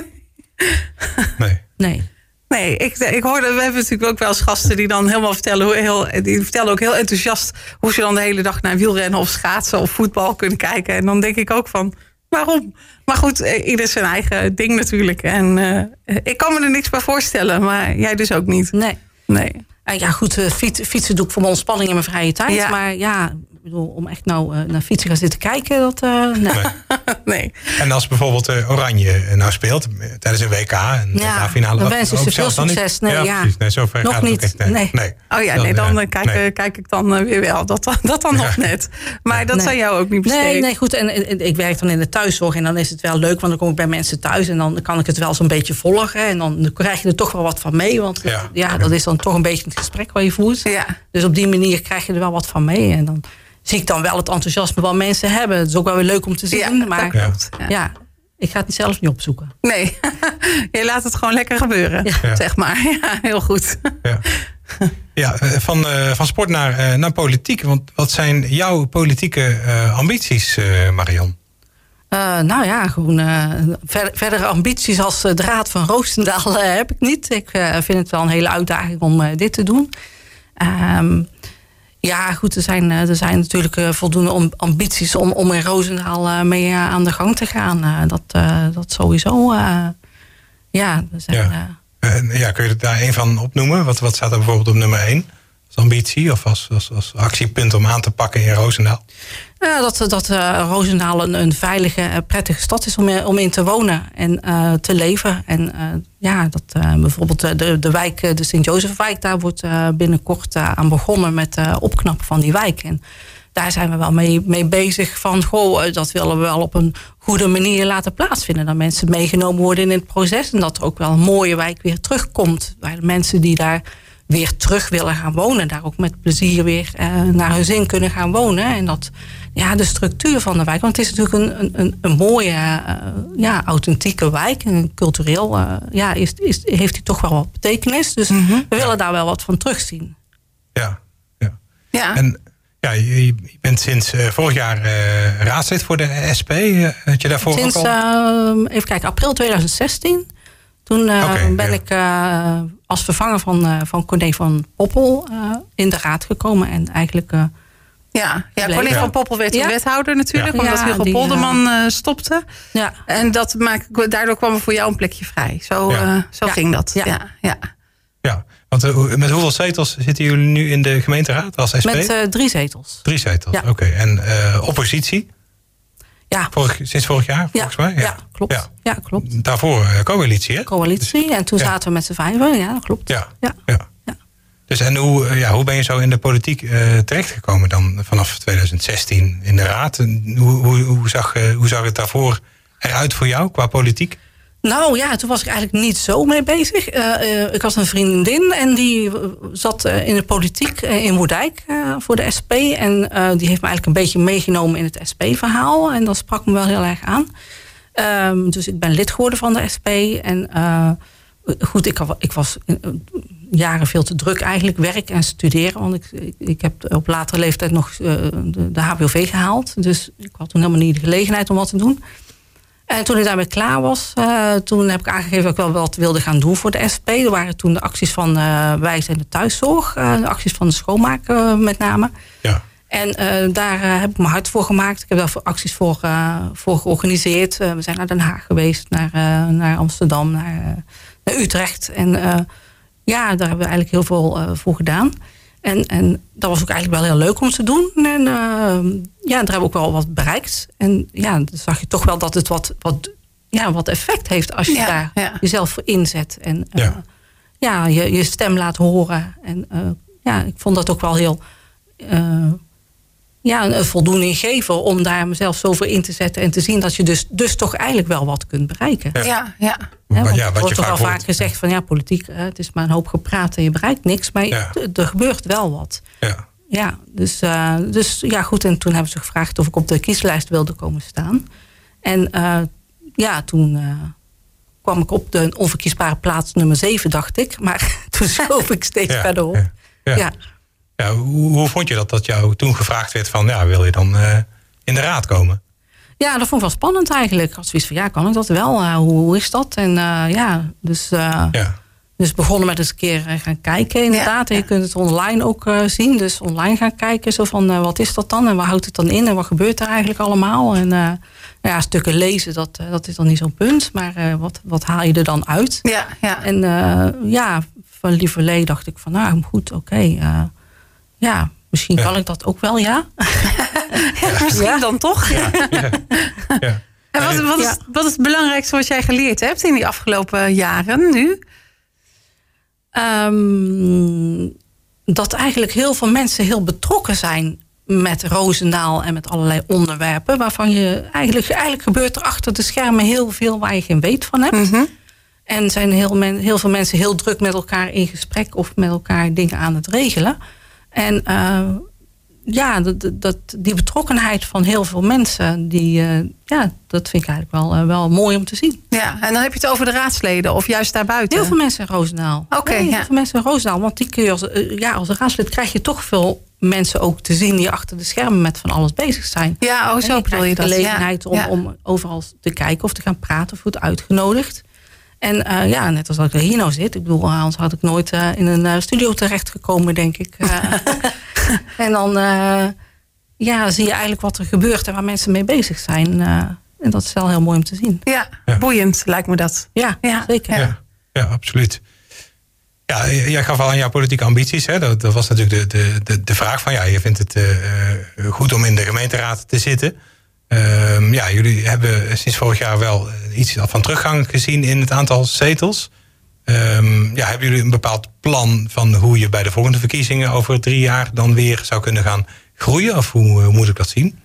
[SPEAKER 2] Nee.
[SPEAKER 3] nee.
[SPEAKER 4] Nee, ik, ik hoorde, we hebben natuurlijk ook wel eens gasten die dan helemaal vertellen, hoe heel, die vertellen ook heel enthousiast hoe ze dan de hele dag naar wielrennen of schaatsen of voetbal kunnen kijken. En dan denk ik ook van, waarom? Maar goed, eh, ieder zijn eigen ding natuurlijk. En eh, ik kan me er niks bij voorstellen, maar jij dus ook niet.
[SPEAKER 3] Nee.
[SPEAKER 4] Nee.
[SPEAKER 3] Eh, ja, goed, eh, fiets, fietsen doe ik voor mijn ontspanning in mijn vrije tijd.
[SPEAKER 4] Ja.
[SPEAKER 3] Maar ja, bedoel, om echt nou eh, naar fietsen gaan zitten kijken, dat... eh, nee.
[SPEAKER 2] Nee. (laughs)
[SPEAKER 4] nee.
[SPEAKER 2] En als bijvoorbeeld eh, Oranje nou speelt tijdens een WK en
[SPEAKER 3] Ja,
[SPEAKER 2] WK-finale.
[SPEAKER 3] dan
[SPEAKER 2] wat-
[SPEAKER 3] wens ik
[SPEAKER 2] ook
[SPEAKER 3] ze veel
[SPEAKER 2] dan niet?
[SPEAKER 3] succes. Nee, ja.
[SPEAKER 2] precies. Nee, zover
[SPEAKER 3] Nog
[SPEAKER 2] gaat het ook
[SPEAKER 3] niet.
[SPEAKER 2] echt, nee.
[SPEAKER 3] Nee.
[SPEAKER 4] Oh ja, nee, dan, kijk,
[SPEAKER 2] nee.
[SPEAKER 4] kijk ik dan weer wel. Dat, dan- dat dan nog net. Maar dat
[SPEAKER 3] Nee.
[SPEAKER 4] zou jou ook niet besteden.
[SPEAKER 3] Nee, nee, goed. En, en- ik werk dan in de thuiszorg en dan is het wel leuk, want dan kom ik bij mensen thuis en dan kan ik het wel zo'n beetje volgen. En dan krijg je er toch wel wat van mee, want
[SPEAKER 2] Ja.
[SPEAKER 3] dat is dan toch een beetje het gesprek wat je voert.
[SPEAKER 4] Ja.
[SPEAKER 3] Dus op die manier krijg je er wel wat van mee. En dan zie ik dan wel het enthousiasme wat mensen hebben. Het is ook wel weer leuk om te zien.
[SPEAKER 4] Ja,
[SPEAKER 3] maar
[SPEAKER 4] klopt. Ja.
[SPEAKER 3] ja, ik ga het niet zelf niet opzoeken.
[SPEAKER 4] Nee, (laughs) je laat het gewoon lekker gebeuren,
[SPEAKER 2] Ja.
[SPEAKER 4] zeg maar. (laughs) Ja, heel goed.
[SPEAKER 2] Ja, ja eh, van, eh, van sport naar, eh, naar politiek. Want wat zijn jouw politieke eh, ambities, eh, Marion?
[SPEAKER 3] Eh, nou ja, gewoon eh, ver- verdere ambities als de Raad van Roosendaal heb ik niet. Ik vind het wel een hele uitdaging om eh, dit te doen. Ehm, ja, goed, er zijn, eh, er zijn natuurlijk eh, voldoende ambities om, om in Roosendaal eh, mee aan de gang te gaan. Dat, dat sowieso. ja, er zijn,
[SPEAKER 2] Ja. En, ja, kun je daar een van opnoemen? Wat, wat staat er bijvoorbeeld op nummer één? Ambitie of als, als, actiepunt om aan te pakken in Roosendaal?
[SPEAKER 3] Dat dat uh, Roosendaal een, een veilige, uh, prettige stad is om, om in te wonen en uh, te leven. En ja, dat bijvoorbeeld de, de wijk, de Sint-Jozefwijk, daar wordt binnenkort aan begonnen met opknappen van die wijk. En daar zijn we wel mee, mee bezig van, goh, dat willen we wel op een goede manier laten plaatsvinden. Dat mensen meegenomen worden in het proces en dat er ook wel een mooie wijk weer terugkomt. Waar de mensen die daar weer terug willen gaan wonen, daar ook met plezier weer naar hun zin kunnen gaan wonen. En dat ja, de structuur van de wijk. Want het is natuurlijk een, een, een mooie, uh, ja, authentieke wijk. En cultureel uh, ja, is, is, heeft hij toch wel wat betekenis. Dus mm -hmm. we willen daar wel wat van terugzien.
[SPEAKER 2] Ja, ja. ja. En ja, je, bent sinds uh, vorig jaar raadslid voor de SP. had je daarvoor
[SPEAKER 3] sinds,
[SPEAKER 2] ook
[SPEAKER 3] al? even kijken, april 2016. Toen okay, ben ja. ik als vervanger van, van Corné van Poppel in de raad gekomen. En eigenlijk
[SPEAKER 4] ja, ja Corné van Poppel werd ja. wethouder natuurlijk, ja. omdat Hugo Polderman uh, stopte. Ja. En dat maakt, daardoor kwam er voor jou een plekje vrij. Zo, uh, zo ging dat. Ja. Ja.
[SPEAKER 2] Ja. want uh, met hoeveel zetels zitten jullie nu in de gemeenteraad als SP?
[SPEAKER 3] Met drie zetels.
[SPEAKER 2] Drie zetels, oké. En oppositie?
[SPEAKER 3] Ja.
[SPEAKER 2] Vorig, sinds vorig jaar, volgens mij?
[SPEAKER 3] Ja, klopt. Ja. klopt.
[SPEAKER 2] Daarvoor coalitie, hè?
[SPEAKER 3] Coalitie, dus, en toen zaten we met z'n vijven. Ja, dat klopt.
[SPEAKER 2] Ja. ja. Dus en hoe, eh, ja, hoe ben je zo in de politiek uh, terechtgekomen dan vanaf 2016 in de raad? Hoe, hoe, hoe, zag, hoe zag het daarvoor eruit voor jou qua politiek?
[SPEAKER 3] Nou ja, toen was ik eigenlijk niet zo mee bezig. Uh, ik had een vriendin en die zat in de politiek in Moerdijk voor de SP. En die heeft me eigenlijk een beetje meegenomen in het SP-verhaal. En dat sprak me wel heel erg aan. Um, dus ik ben lid geworden van de SP. En goed, ik, ik was jaren veel te druk eigenlijk, werk en studeren. Want ik, ik heb op latere leeftijd nog de, de HBOV gehaald. Dus ik had toen helemaal niet de gelegenheid om wat te doen. En toen ik daarmee klaar was, uh, toen heb ik aangegeven dat ik wel wat wilde gaan doen voor de SP. Er waren toen de acties van uh, Wij zijn de thuiszorg, de acties van de schoonmaak met name. Ja. En daar heb ik mijn hart voor gemaakt. Ik heb daar acties voor, voor georganiseerd. we zijn naar Den Haag geweest, naar, naar Amsterdam, naar, naar Utrecht. En ja, daar hebben we eigenlijk heel veel voor gedaan. En, en dat was ook eigenlijk wel heel leuk om te doen. En uh, ja, daar hebben we ook wel wat bereikt. En ja, dan zag je toch wel dat het wat, wat, ja, wat effect heeft als je daar ja. jezelf voor inzet. En uh, ja. ja, je, je stem laat horen. En ja, ik vond dat ook wel heel ja, een voldoening geven om daar mezelf zo voor in te zetten en te zien dat je dus, dus toch eigenlijk wel wat kunt bereiken.
[SPEAKER 4] Ja, ja. ja.
[SPEAKER 3] want ja, er wordt toch al vaak gezegd van ja, politiek, het is maar een hoop gepraat en je bereikt niks, maar er gebeurt wel wat. Ja, ja dus, uh, dus ja, goed. En toen hebben ze gevraagd of ik op de kieslijst wilde komen staan. En uh, ja, toen uh, kwam ik op de onverkiesbare plaats nummer 7, dacht ik. Maar (laughs) toen schoof ik steeds verder op. ja.
[SPEAKER 2] Ja, hoe, hoe, vond je dat dat jou toen gevraagd werd van ja, wil je dan uh, in de raad komen?
[SPEAKER 3] Ja, dat vond ik wel spannend eigenlijk. Als zoiets van ja, kan ik dat wel? Uh, hoe, hoe, is dat? En uh, ja, dus, ja. dus begonnen met eens een keer gaan kijken inderdaad. Ja, en je kunt het online ook zien. Dus online gaan kijken. Zo van wat is dat dan? En waar houdt het dan in? En wat gebeurt er eigenlijk allemaal? En ja, stukken lezen, dat, dat is dan niet zo'n punt. Maar wat, wat haal je er dan uit? Ja, ja. En ja, van lieverlee dacht ik van nou goed, oké. Okay, ja, misschien kan ik dat ook wel, ja.
[SPEAKER 4] ja misschien dan toch. Ja. (laughs) En wat, wat, is, wat is het belangrijkste wat jij geleerd hebt in die afgelopen jaren nu?
[SPEAKER 3] Um, dat eigenlijk heel veel mensen heel betrokken zijn met Roosendaal en met allerlei onderwerpen. Waarvan je eigenlijk, eigenlijk gebeurt er achter de schermen heel veel waar je geen weet van hebt. Mm -hmm. En zijn heel, men, heel veel mensen heel druk met elkaar in gesprek of met elkaar dingen aan het regelen. En uh, ja, dat, dat, die betrokkenheid van heel veel mensen, die, uh, ja, dat vind ik eigenlijk wel, uh, wel mooi om te zien.
[SPEAKER 4] Ja, en dan heb je het over de raadsleden of juist daarbuiten?
[SPEAKER 3] Heel veel mensen in Roosendaal.
[SPEAKER 4] Oké. Okay,
[SPEAKER 3] heel veel mensen in Roosendaal. Want die kun je als, ja, als raadslid krijg je toch veel mensen ook te zien die achter de schermen met van alles bezig zijn.
[SPEAKER 4] Ja, oh, zo bedoel je dat.
[SPEAKER 3] De gelegenheid om, om overal te kijken of te gaan praten of wordt uitgenodigd. En uh, ja, net als dat ik hier nou zit. Ik bedoel, anders had ik nooit uh, in een uh, studio terechtgekomen, denk ik. (laughs) en dan ja, zie je eigenlijk wat er gebeurt en waar mensen mee bezig zijn. en dat is wel heel mooi om te zien.
[SPEAKER 4] Ja, ja, boeiend lijkt me dat.
[SPEAKER 3] Ja, ja. zeker.
[SPEAKER 2] Ja, ja absoluut. Ja, jij gaf al aan jouw politieke ambities. Hè? Dat, dat was natuurlijk de, de, de, de vraag van ja, je vindt het uh, goed om in de gemeenteraad te zitten. Uh, ja, jullie hebben sinds vorig jaar wel iets van teruggang gezien in het aantal zetels. Um, ja, hebben jullie een bepaald plan van hoe je bij de volgende verkiezingen over drie jaar dan weer zou kunnen gaan groeien? Of hoe, hoe moet ik dat zien?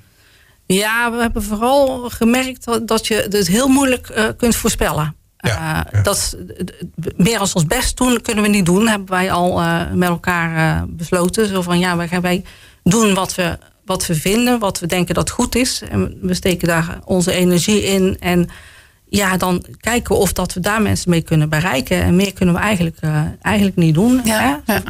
[SPEAKER 3] Ja, we hebben vooral gemerkt dat je het heel moeilijk uh, kunt voorspellen. Ja, uh, Dat, meer als ons best doen kunnen we niet doen, hebben wij al uh, met elkaar besloten. Zo van ja, wij gaan wij doen wat we, wat we vinden, wat we denken dat goed is. En we steken daar onze energie in. En ja, dan kijken we of dat we daar mensen mee kunnen bereiken. En meer kunnen we eigenlijk, eigenlijk niet doen.
[SPEAKER 4] Ja,
[SPEAKER 3] hè?
[SPEAKER 4] ja.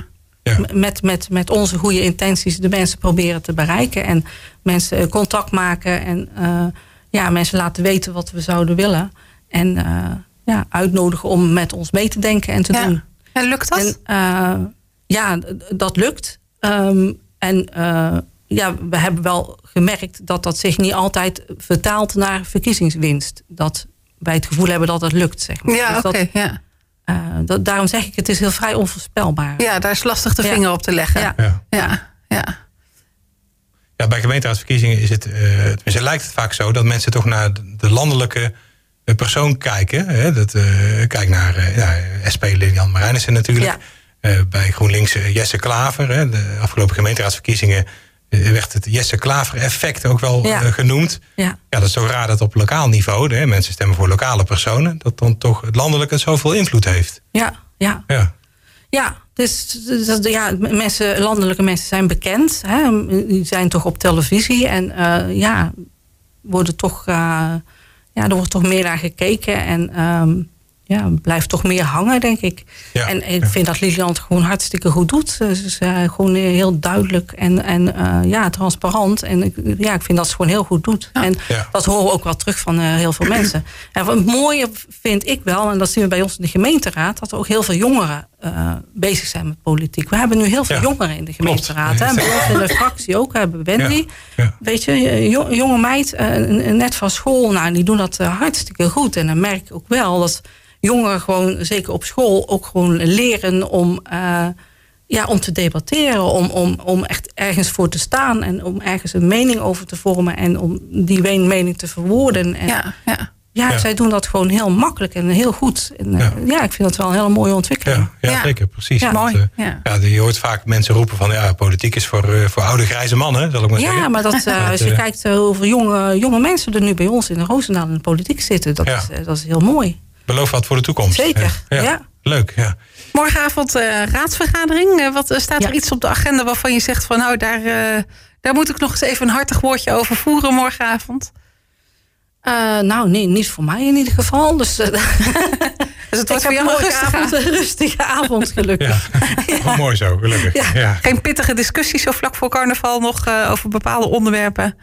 [SPEAKER 2] Ja.
[SPEAKER 3] Met, met, met onze goede intenties de mensen proberen te bereiken. En mensen contact maken. En uh, ja, mensen laten weten wat we zouden willen. En uh, ja, uitnodigen om met ons mee te denken en te
[SPEAKER 4] ja.
[SPEAKER 3] doen.
[SPEAKER 4] En lukt dat?
[SPEAKER 3] En, uh, ja, dat lukt. Um, en ja, we hebben wel gemerkt dat dat zich niet altijd vertaalt naar verkiezingswinst. Dat wij het gevoel hebben dat het lukt, zeg maar.
[SPEAKER 4] Ja,
[SPEAKER 3] dus
[SPEAKER 4] oké. ja.
[SPEAKER 3] uh, dat, daarom zeg ik, het is heel vrij onvoorspelbaar.
[SPEAKER 4] ja, daar is lastig de
[SPEAKER 3] Ja.
[SPEAKER 4] vinger op te leggen.
[SPEAKER 3] Ja.
[SPEAKER 2] Ja.
[SPEAKER 4] ja. ja.
[SPEAKER 2] Ja, bij gemeenteraadsverkiezingen is het, uh, tenminste lijkt het vaak zo dat mensen toch naar de- de landelijke eh, persoon kijken. Hè? Dat, eh, kijk naar eh, ja, SP Lilian Marijnissen natuurlijk.
[SPEAKER 3] Ja.
[SPEAKER 2] Eh, bij GroenLinks eh, Jesse Klaver. Hè? De afgelopen gemeenteraadsverkiezingen eh, werd het Jesse Klaver effect ook wel
[SPEAKER 3] Ja.
[SPEAKER 2] eh, genoemd.
[SPEAKER 3] Ja.
[SPEAKER 2] Ja, dat is zo raar dat op lokaal niveau, hè, mensen stemmen voor lokale personen, dat dan toch het landelijke zoveel invloed heeft.
[SPEAKER 3] Ja, ja.
[SPEAKER 2] Ja,
[SPEAKER 3] Ja, dus, ja, mensen, landelijke mensen zijn bekend. Hè? Die zijn toch op televisie. En uh, ja, worden toch, uh, ja, er wordt toch meer naar gekeken. En um, ja, blijft toch meer hangen, denk ik.
[SPEAKER 2] Ja,
[SPEAKER 3] en ik
[SPEAKER 2] ja.
[SPEAKER 3] vind dat Lilian het gewoon hartstikke goed doet. Ze is uh, gewoon heel duidelijk en, en uh, ja, transparant. En ik, ja, ik vind dat ze gewoon heel goed doet.
[SPEAKER 4] Ja.
[SPEAKER 3] En
[SPEAKER 2] Ja.
[SPEAKER 3] dat horen we ook wel terug van uh, heel veel (clears throat) mensen. En wat het mooie vind ik wel, en dat zien we bij ons in de gemeenteraad, dat er ook heel veel jongeren uh, bezig zijn met politiek. We hebben nu heel veel
[SPEAKER 2] Ja.
[SPEAKER 3] jongeren in de gemeenteraad.
[SPEAKER 2] Klopt.
[SPEAKER 3] Hè? Bij ons in de fractie ook hebben we Wendy.
[SPEAKER 2] Ja. Ja.
[SPEAKER 3] Weet je, jo- jonge meid, uh, net van school, nou, die doen dat uh, hartstikke goed. En dan merk ik ook wel dat jongeren gewoon, zeker op school, ook gewoon leren om, uh, ja, om te debatteren. Om, om, om echt ergens voor te staan en om ergens een mening over te vormen en om die mening te verwoorden. En,
[SPEAKER 4] Ja, ja.
[SPEAKER 3] ja,
[SPEAKER 2] Ja.
[SPEAKER 3] zij doen dat gewoon heel makkelijk en heel goed. En, uh,
[SPEAKER 2] Ja.
[SPEAKER 3] ja. ik vind dat wel een hele mooie ontwikkeling.
[SPEAKER 2] ja, ja,
[SPEAKER 4] Ja.
[SPEAKER 2] zeker, precies.
[SPEAKER 3] Ja.
[SPEAKER 2] Want,
[SPEAKER 4] Mooi,
[SPEAKER 2] eh,
[SPEAKER 4] ja.
[SPEAKER 2] ja, je hoort vaak mensen roepen van ja, politiek is voor, eh, voor oude grijze mannen, zal ik maar zeggen.
[SPEAKER 3] Ja, maar dat, (laughs) uh, als je
[SPEAKER 2] eh,
[SPEAKER 3] kijkt uh, hoeveel jonge, jonge mensen er nu bij ons in de Roosendaal in de politiek zitten, dat,
[SPEAKER 2] Ja.
[SPEAKER 3] is, uh, dat is heel mooi.
[SPEAKER 2] Beloof wat voor de toekomst.
[SPEAKER 3] Zeker,
[SPEAKER 2] Ja.
[SPEAKER 3] ja.
[SPEAKER 2] Leuk, ja.
[SPEAKER 4] Morgenavond eh, raadsvergadering. Eh, wat, eh, staat er
[SPEAKER 3] Ja.
[SPEAKER 4] iets op de agenda waarvan je zegt van nou, daar, eh, daar moet ik nog eens even een hartig woordje over voeren morgenavond?
[SPEAKER 3] Uh, nou, nee, niet voor mij in ieder geval. Dus, uh, (laughs)
[SPEAKER 4] Dus het (laughs) wordt voor jou
[SPEAKER 3] een rustige, avond, een rustige avond,
[SPEAKER 2] ja. (laughs)
[SPEAKER 3] gelukkig.
[SPEAKER 2] Mooi zo, gelukkig. Ja.
[SPEAKER 3] Ja.
[SPEAKER 4] Geen pittige discussies zo vlak voor carnaval nog eh, over bepaalde onderwerpen?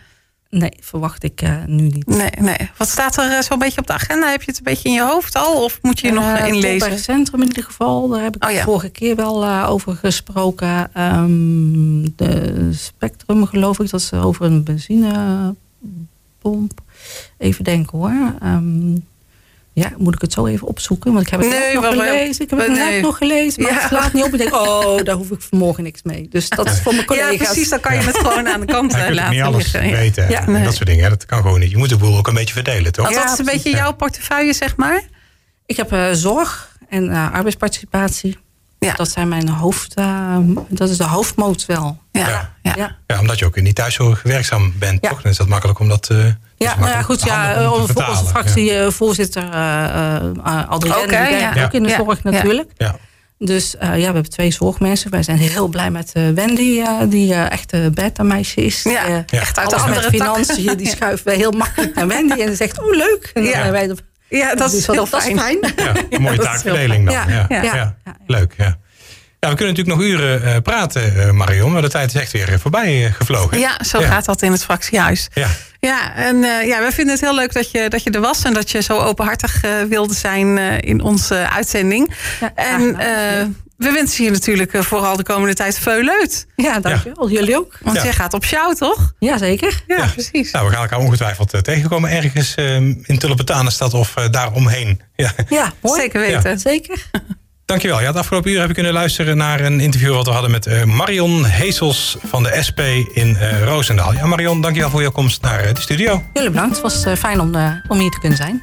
[SPEAKER 3] Nee, verwacht ik uh, nu niet.
[SPEAKER 4] Nee, nee. Wat staat er uh, zo'n beetje op de agenda? Heb je het een beetje in je hoofd al? Of moet je je nog
[SPEAKER 3] Uh,
[SPEAKER 4] uh, inlezen?
[SPEAKER 3] Het centrum in ieder geval. Daar heb ik
[SPEAKER 4] Oh, ja.
[SPEAKER 3] vorige keer wel over gesproken. Um, de Spectrum geloof ik. Dat is over een benzinepomp. Even denken hoor. Um, ja, moet ik het zo even opzoeken? Want ik heb het
[SPEAKER 4] Nee,
[SPEAKER 3] net nog gelezen. Ik heb het
[SPEAKER 4] Nee.
[SPEAKER 3] net nog gelezen. Maar
[SPEAKER 4] Ja.
[SPEAKER 3] het slaat niet op. Ik denk, (laughs) oh, daar hoef ik vanmorgen niks mee. Dus dat is voor mijn collega's.
[SPEAKER 4] Ja, precies. Dan kan je het gewoon aan de kant
[SPEAKER 2] Ja,
[SPEAKER 4] eh, laten
[SPEAKER 2] niet alles
[SPEAKER 4] liggen. Ja.
[SPEAKER 2] weten
[SPEAKER 3] Ja.
[SPEAKER 2] en
[SPEAKER 4] Nee.
[SPEAKER 2] dat soort dingen. hè. Dat kan gewoon niet. Je moet de boel ook een beetje verdelen, toch?
[SPEAKER 4] Want dat is een beetje jouw portefeuille, zeg maar?
[SPEAKER 3] Ik heb uh, zorg en uh, arbeidsparticipatie.
[SPEAKER 4] Ja.
[SPEAKER 3] Dat zijn mijn hoofd... Uh, dat is de hoofdmoot wel.
[SPEAKER 4] Ja.
[SPEAKER 2] Ja.
[SPEAKER 4] ja.
[SPEAKER 3] Ja.
[SPEAKER 2] Ja, omdat je ook in die thuiszorg werkzaam bent,
[SPEAKER 3] Ja.
[SPEAKER 2] toch? Dan is dat makkelijk om dat... uh,
[SPEAKER 3] Ja, nou ja, goed. Ja, onze, onze fractievoorzitter uh, uh, Adrienne,
[SPEAKER 4] Okay,
[SPEAKER 3] die werkt
[SPEAKER 4] ja.
[SPEAKER 3] ook in de
[SPEAKER 4] Ja.
[SPEAKER 3] zorg natuurlijk.
[SPEAKER 2] Ja.
[SPEAKER 3] Dus uh, ja, we hebben twee zorgmensen. Wij zijn heel blij met uh, Wendy, uh, die uh, echt een beta-meisje is.
[SPEAKER 4] Ja,
[SPEAKER 3] Uh,
[SPEAKER 4] echt uit de andere
[SPEAKER 3] met
[SPEAKER 4] tak.
[SPEAKER 3] financiën, die schuiven wij heel makkelijk naar Wendy. En ze zegt, oh leuk. En dan
[SPEAKER 4] Ja.
[SPEAKER 3] zijn wij de-
[SPEAKER 4] Ja, dat is
[SPEAKER 3] Dus
[SPEAKER 4] heel fijn.
[SPEAKER 3] is fijn.
[SPEAKER 2] Ja, (laughs) een mooie taakverdeling dan. Ja.
[SPEAKER 3] Ja,
[SPEAKER 2] Ja.
[SPEAKER 3] ja. Ja.
[SPEAKER 2] Leuk, ja. Ja, we kunnen natuurlijk nog uren uh, praten, uh, Marion. Maar de tijd is echt weer voorbij uh, gevlogen.
[SPEAKER 4] Ja, zo gaat dat in het fractiehuis.
[SPEAKER 2] Ja.
[SPEAKER 4] Ja, en uh, ja, we vinden het heel leuk dat je, dat je er was en dat je zo openhartig uh, wilde zijn uh, in onze uitzending.
[SPEAKER 3] Ja,
[SPEAKER 4] en uh, we wensen je natuurlijk uh, vooral de komende tijd veel leuk.
[SPEAKER 3] Ja, dankjewel. Ja. Jullie ook.
[SPEAKER 4] Want
[SPEAKER 2] Ja.
[SPEAKER 4] jij gaat op show, toch?
[SPEAKER 3] Jazeker.
[SPEAKER 4] Ja,
[SPEAKER 2] Ja.
[SPEAKER 4] precies.
[SPEAKER 2] Nou, we gaan elkaar ongetwijfeld uh, tegenkomen ergens uh, in Tulpentanenstad of uh, daaromheen. Ja.
[SPEAKER 3] Ja, mooi.
[SPEAKER 4] Zeker weten.
[SPEAKER 3] Zeker.
[SPEAKER 2] Dankjewel. Ja, het afgelopen uur heb je kunnen luisteren naar een interview wat we hadden met eh, Marion Heesels van de SP in uh, Roosendaal. Ja, Marion, dankjewel voor je komst naar de studio.
[SPEAKER 3] Jullie bedankt. Het was fijn om, om hier te kunnen zijn.